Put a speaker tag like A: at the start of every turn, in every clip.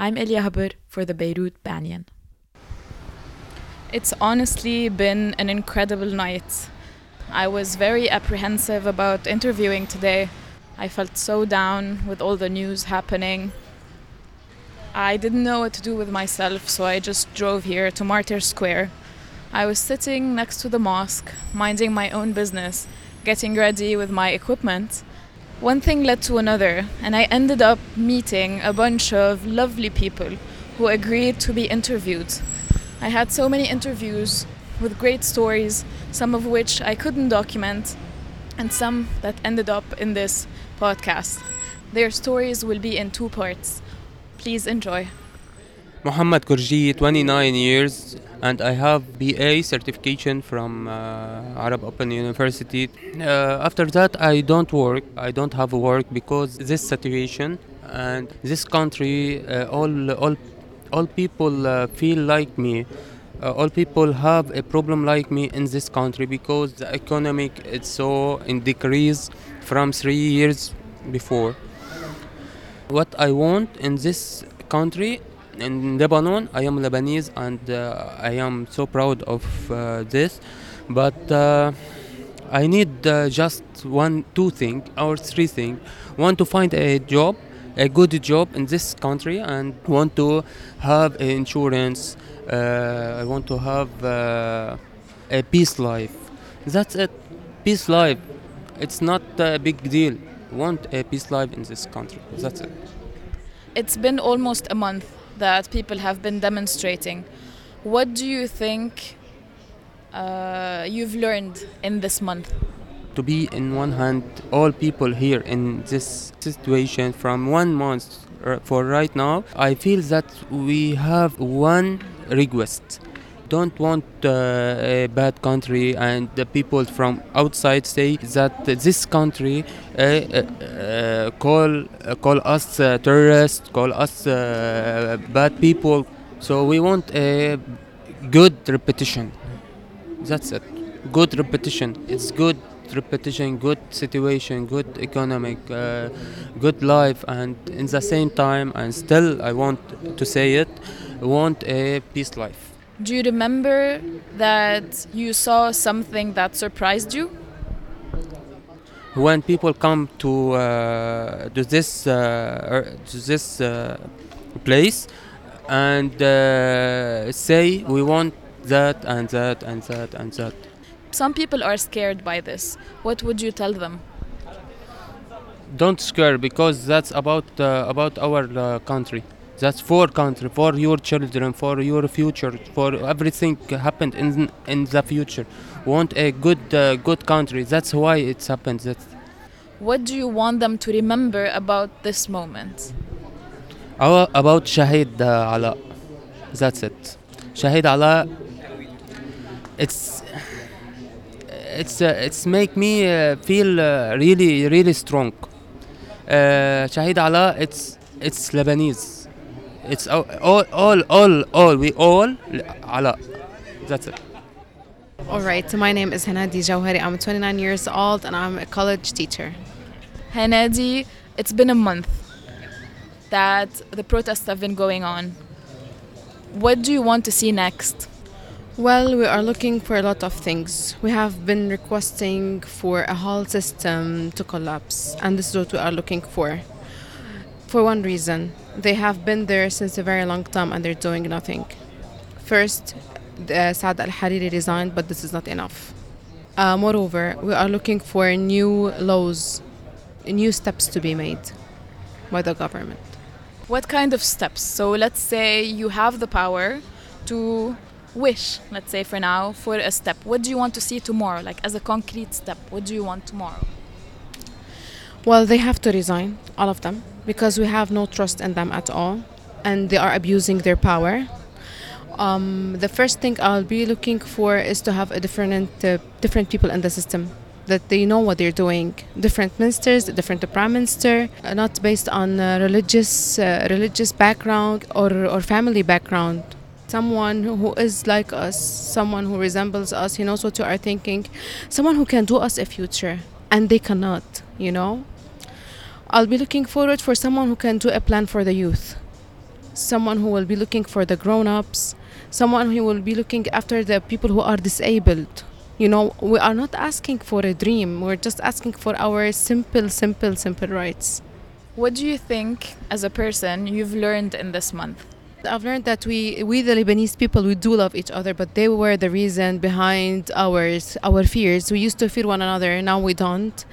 A: I'm Elia Haber for the Beirut Banyan.
B: It's honestly been an incredible night. I was very apprehensive about interviewing today. I felt so down with all the news happening. I didn't know what to do with myself, so I just drove here to Martyr Square. I was sitting next to the mosque, minding my own business, getting ready with my equipment. One thing led to another, and I ended up meeting a bunch of lovely people who agreed to be interviewed. I had so many interviews with great stories, some of which I couldn't document, and some that ended up in this podcast. Their stories will be in two parts. Please enjoy.
C: Muhammad Kurji, 29 years, and I have BA certification from uh, Arab Open University. Uh, after that, I don't work. I don't have work because this situation and this country, uh, all all all people uh, feel like me. Uh, all people have a problem like me in this country because the economic is so in decrease from three years before. What I want in this country in Lebanon, I am Lebanese and uh, I am so proud of uh, this. But uh, I need just one, two things or three things. One to find a job, a good job in this country, and want to have insurance. I want to have a peace life. That's it. Peace life. It's not a big deal. Want a peace life in this country. That's it.
B: It's been almost a month that people have been demonstrating. What do you think uh, you've learned in this month?
C: to be in one hand all people here in this situation from one month for right now i feel that we have one request don't want uh, a bad country and the people from outside say that this country uh, uh, call call us terrorists call us bad people. So we want a good repetition. That's it. Good repetition. It's good repetition good situation good economic uh, good life. And in the same time and still i want to say it want a peace life
B: Do you remember that you saw something that surprised you?
C: when people come to uh, to this uh, er, to this uh, place and uh, say we want that and that and that and that
B: Some people are scared by this. What would you tell them?
C: don't scare because that's about uh, about our uh, country that's for country for your children for your future for everything happened in in the future. Want a good uh, good country. That's why it's happened. That's
B: What do you want them to remember about this moment?
C: Our, about Shahid uh, Alaa. That's it. Shahid Alaa it's it's uh, it's make me uh, feel uh, really really strong. Uh, Shahid Alaa it's it's Lebanese it's all all all all, all we all Alaa that's it
D: All right, so my name is Hanadi Jawhari. I'm 29 years old and I'm a college teacher.
B: Hanadi, it's been a month that the protests have been going on. What do you want to see next?
D: Well, we are looking for a lot of things. We have been requesting for a whole system to collapse, and this is what we are looking for. For one reason, they have been there since a very long time and they're doing nothing. First, the Saad al Hariri resigned, but this is not enough. Uh, moreover, we are looking for new laws, new steps to be made by the government.
B: What kind of steps? So let's say you have the power to wish, let's say for now, for a step. What do you want to see tomorrow? Like as a concrete step, what do you want tomorrow?
D: Well, they have to resign, all of them, because we have no trust in them at all, and they are abusing their power. Um, the first thing I'll be looking for is to have a different, uh, different people in the system that they know what they're doing. Different ministers, different prime minister, uh, not based on uh, religious, uh, religious background or or family background. Someone who is like us, someone who resembles us, he knows what you are thinking, someone who can do us a future, and they cannot, you know. I'll be looking forward for someone who can do a plan for the youth. someone who will be looking for the grown-ups, someone who will be looking after the people who are disabled. You know, we are not asking for a dream. We're just asking for our simple, simple, simple rights.
B: What do you think, as a person, you've learned in this month?
D: I've learned that we, we the Lebanese people, we do love each other, but they were the reason behind ours, our fears. We used to fear one another, now we don't.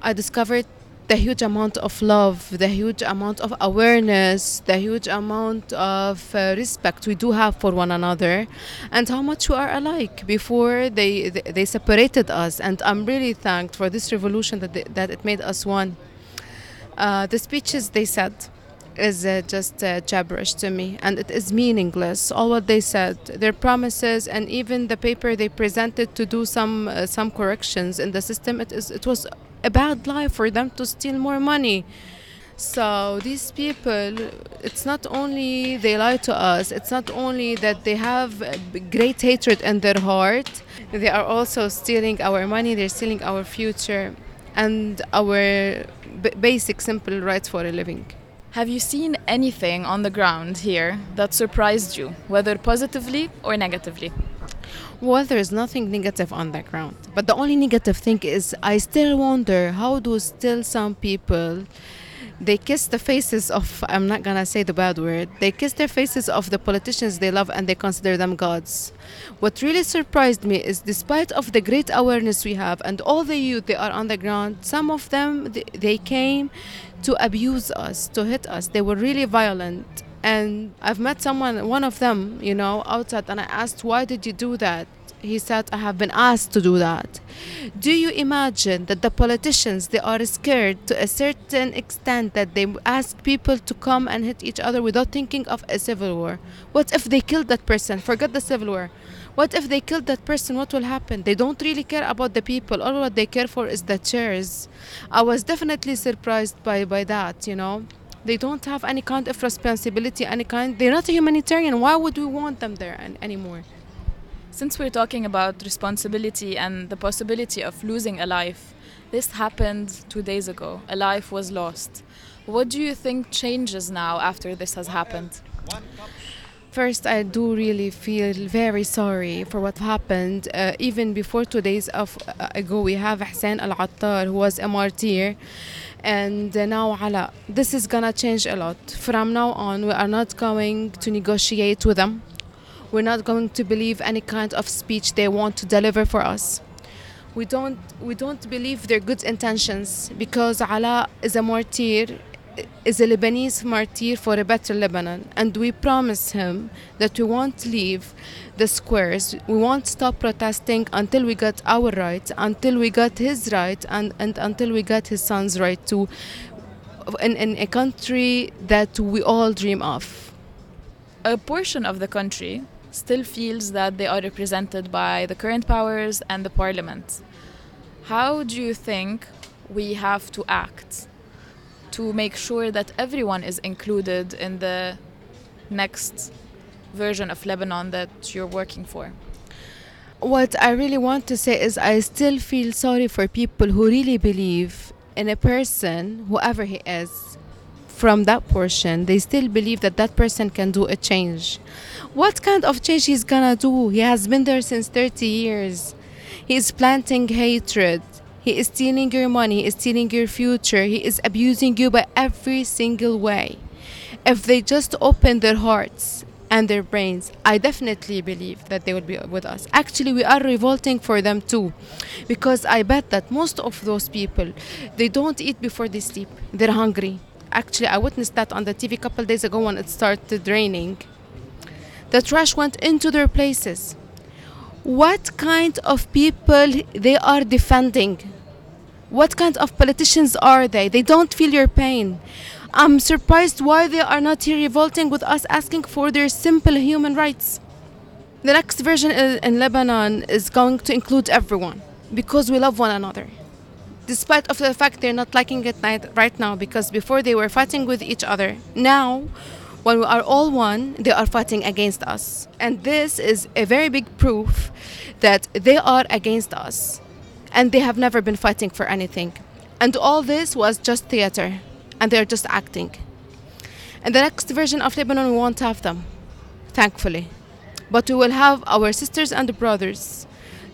D: I discovered the huge amount of love, the huge amount of awareness, the huge amount of uh, respect we do have for one another, and how much we are alike before they, they, separated us. And I'm really thanked for this revolution that, they, that it made us one. Uh, the speeches they said, is uh, just uh, gibberish to me and it is meaningless all what they said their promises and even the paper they presented to do some uh, some corrections in the system it is it was a bad lie for them to steal more money so these people it's not only they lie to us it's not only that they have great hatred in their heart they are also stealing our money they're stealing our future and our basic simple rights for a living
B: have you seen anything on the ground here that surprised you, whether positively or negatively?
D: Well, there is nothing negative on the ground. But the only negative thing is I still wonder how do still some people they kiss the faces of i'm not gonna say the bad word they kiss their faces of the politicians they love and they consider them gods. What really surprised me is despite of the great awareness we have and all the youth they are on the ground some of them they came to abuse us to hit us. They were really violent and i've met someone one of them you know outside and i asked why did you do that? He said i have been asked to do that. Do you imagine that the politicians they are scared to a certain extent that they ask people to come and hit each other without thinking of a civil war? What if they killed that person? Forget the civil war. What if they killed that person? What will happen? They don't really care about the people. All what they care for is the chairs. I was definitely surprised by by that you know they don't have any kind of responsibility any kind they're not a humanitarian why would we want them there an- anymore
B: since we're talking about responsibility and the possibility of losing a life, this happened two days ago. A life was lost. What do you think changes now after this has happened?
D: First, I do really feel very sorry for what happened. Uh, even before two days of, uh, ago, we have Hassan Al Attar, who was a martyr, and uh, now Alaa. This is gonna change a lot. From now on, we are not going to negotiate with them we're not going to believe any kind of speech they want to deliver for us. We don't, we don't believe their good intentions because Alaa is a martyr, is a Lebanese martyr for a better Lebanon. And we promise him that we won't leave the squares. We won't stop protesting until we get our right, until we get his right, and, and until we get his son's right to in, in a country that we all dream of.
B: A portion of the country still feels that they are represented by the current powers and the parliament. How do you think we have to act to make sure that everyone is included in the next version of Lebanon that you're working for?
D: What I really want to say is, I still feel sorry for people who really believe in a person, whoever he is, from that portion, they still believe that that person can do a change. What kind of change he's gonna do? He has been there since 30 years. He's planting hatred. He is stealing your money, he is stealing your future. He is abusing you by every single way. If they just open their hearts and their brains, I definitely believe that they will be with us. Actually, we are revolting for them too, because I bet that most of those people, they don't eat before they sleep. They're hungry actually I witnessed that on the TV a couple days ago when it started raining. The trash went into their places. What kind of people they are defending? What kind of politicians are they? They don't feel your pain. I'm surprised why they are not here revolting with us asking for their simple human rights. The next version in Lebanon is going to include everyone because we love one another despite of the fact they're not liking it right now because before they were fighting with each other now when we are all one they are fighting against us and this is a very big proof that they are against us and they have never been fighting for anything and all this was just theater and they're just acting And the next version of Lebanon, we won't have them, thankfully. But we will have our sisters and brothers,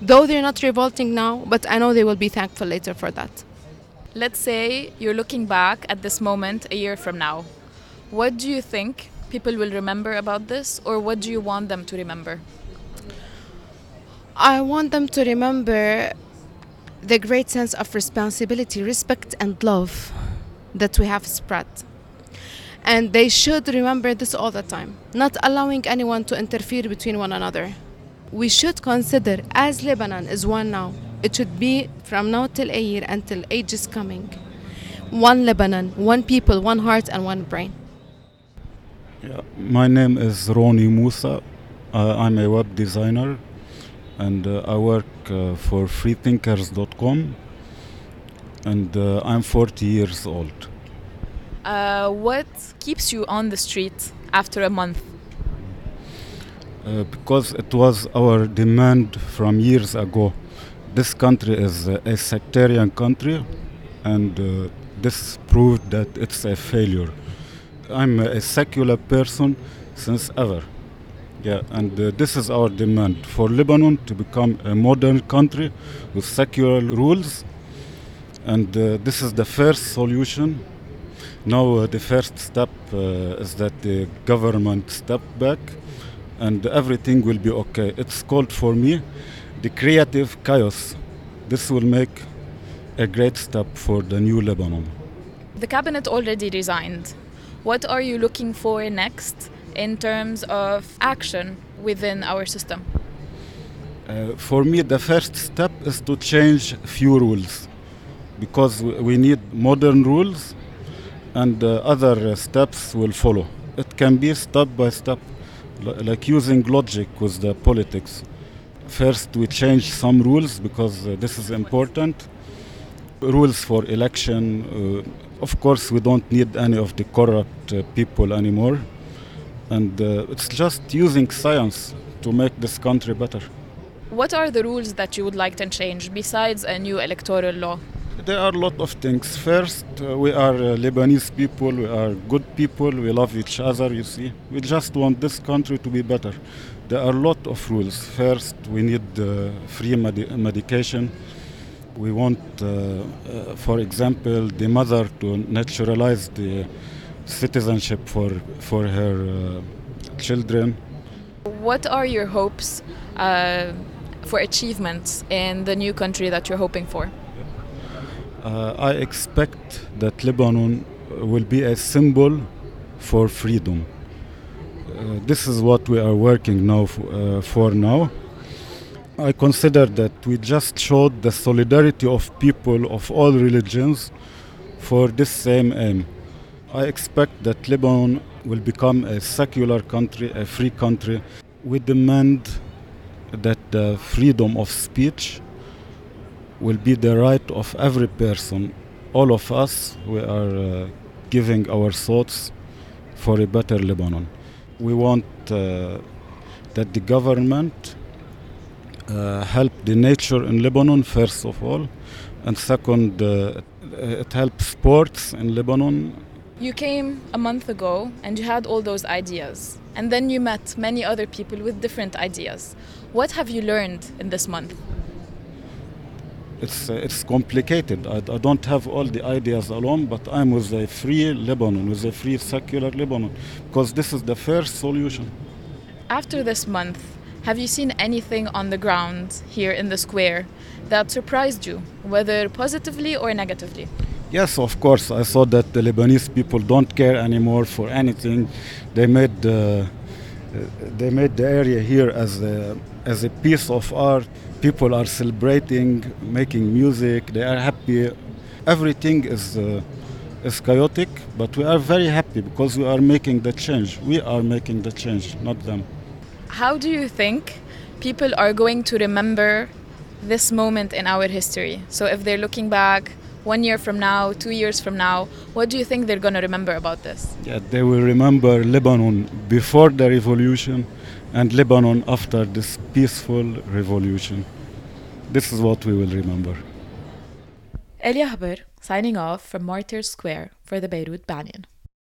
D: though they're not revolting now, but I know they will be thankful later for that.
B: Let's say you're looking back at this moment a year from now. What do you think people will remember about this, or what do you want them to remember?
D: I want them to remember the great sense of responsibility, respect, and love that we have spread. And they should remember this all the time, not allowing anyone to interfere between one another. We should consider, as Lebanon is one now, it should be from now till a year until age is coming. One Lebanon, one people, one heart, and one brain.
E: Yeah, my name is Roni Musa. Uh, I'm a web designer and uh, I work uh, for freethinkers.com and uh, I'm 40 years old.
B: Uh, what keeps you on the street after a month?
E: Uh, because it was our demand from years ago. This country is a sectarian country and uh, this proved that it's a failure. I'm a secular person since ever. Yeah, and uh, this is our demand for Lebanon to become a modern country with secular rules. And uh, this is the first solution. Now, uh, the first step uh, is that the government step back and everything will be okay. It's called for me the creative chaos. This will make a great step for the new Lebanon.
B: The cabinet already resigned. What are you looking for next in terms of action within our system?
E: Uh, for me, the first step is to change few rules because we need modern rules and uh, other steps will follow. It can be step by step, like using logic with the politics. First, we change some rules because uh, this is important. Rules for election. Uh, of course, we don't need any of the corrupt uh, people anymore and uh, it's just using science to make this country better.
B: What are the rules that you would like to change besides a new electoral law?
E: There are a lot of things. First, uh, we are uh, Lebanese people, we are good people, we love each other, you see. We just want this country to be better. There are a lot of rules. First, we need uh, free medi- medication. We want, uh, uh, for example, the mother to naturalize the citizenship for for her uh, children.
B: What are your hopes uh, for achievements in the new country that you're hoping for?
E: Uh, I expect that Lebanon will be a symbol for freedom. Uh, this is what we are working now uh, for now. I consider that we just showed the solidarity of people of all religions for this same aim. I expect that Lebanon will become a secular country, a free country. We demand that the freedom of speech will be the right of every person. All of us, we are uh, giving our thoughts for a better Lebanon. We want uh, that the government uh, help the nature in Lebanon, first of all, and second, uh, it helps sports in Lebanon
B: you came a month ago and you had all those ideas, and then you met many other people with different ideas. What have you learned in this month?
E: It's, uh, it's complicated. I, I, don't have all the ideas alone, but I'm with a free Lebanon, with a free secular Lebanon, because this is the first solution.
B: After this month, have you seen anything on the ground here in the square that surprised you, whether positively or negatively?
E: Yes, of course. I saw that the Lebanese people don't care anymore for anything. They made uh, they made the area here as a, as a piece of art. People are celebrating, making music. They are happy. Everything is uh, is chaotic, but we are very happy because we are making the change. We are making the change, not them.
B: How do you think people are going to remember this moment in our history? So if they're looking back one year from now, two years from now, what do you think they're going to remember about this?
E: Yeah, they will remember Lebanon before the revolution and Lebanon after this peaceful revolution. This is what we will remember.
A: Elia Haber signing off from Martyrs Square for the Beirut Banyan.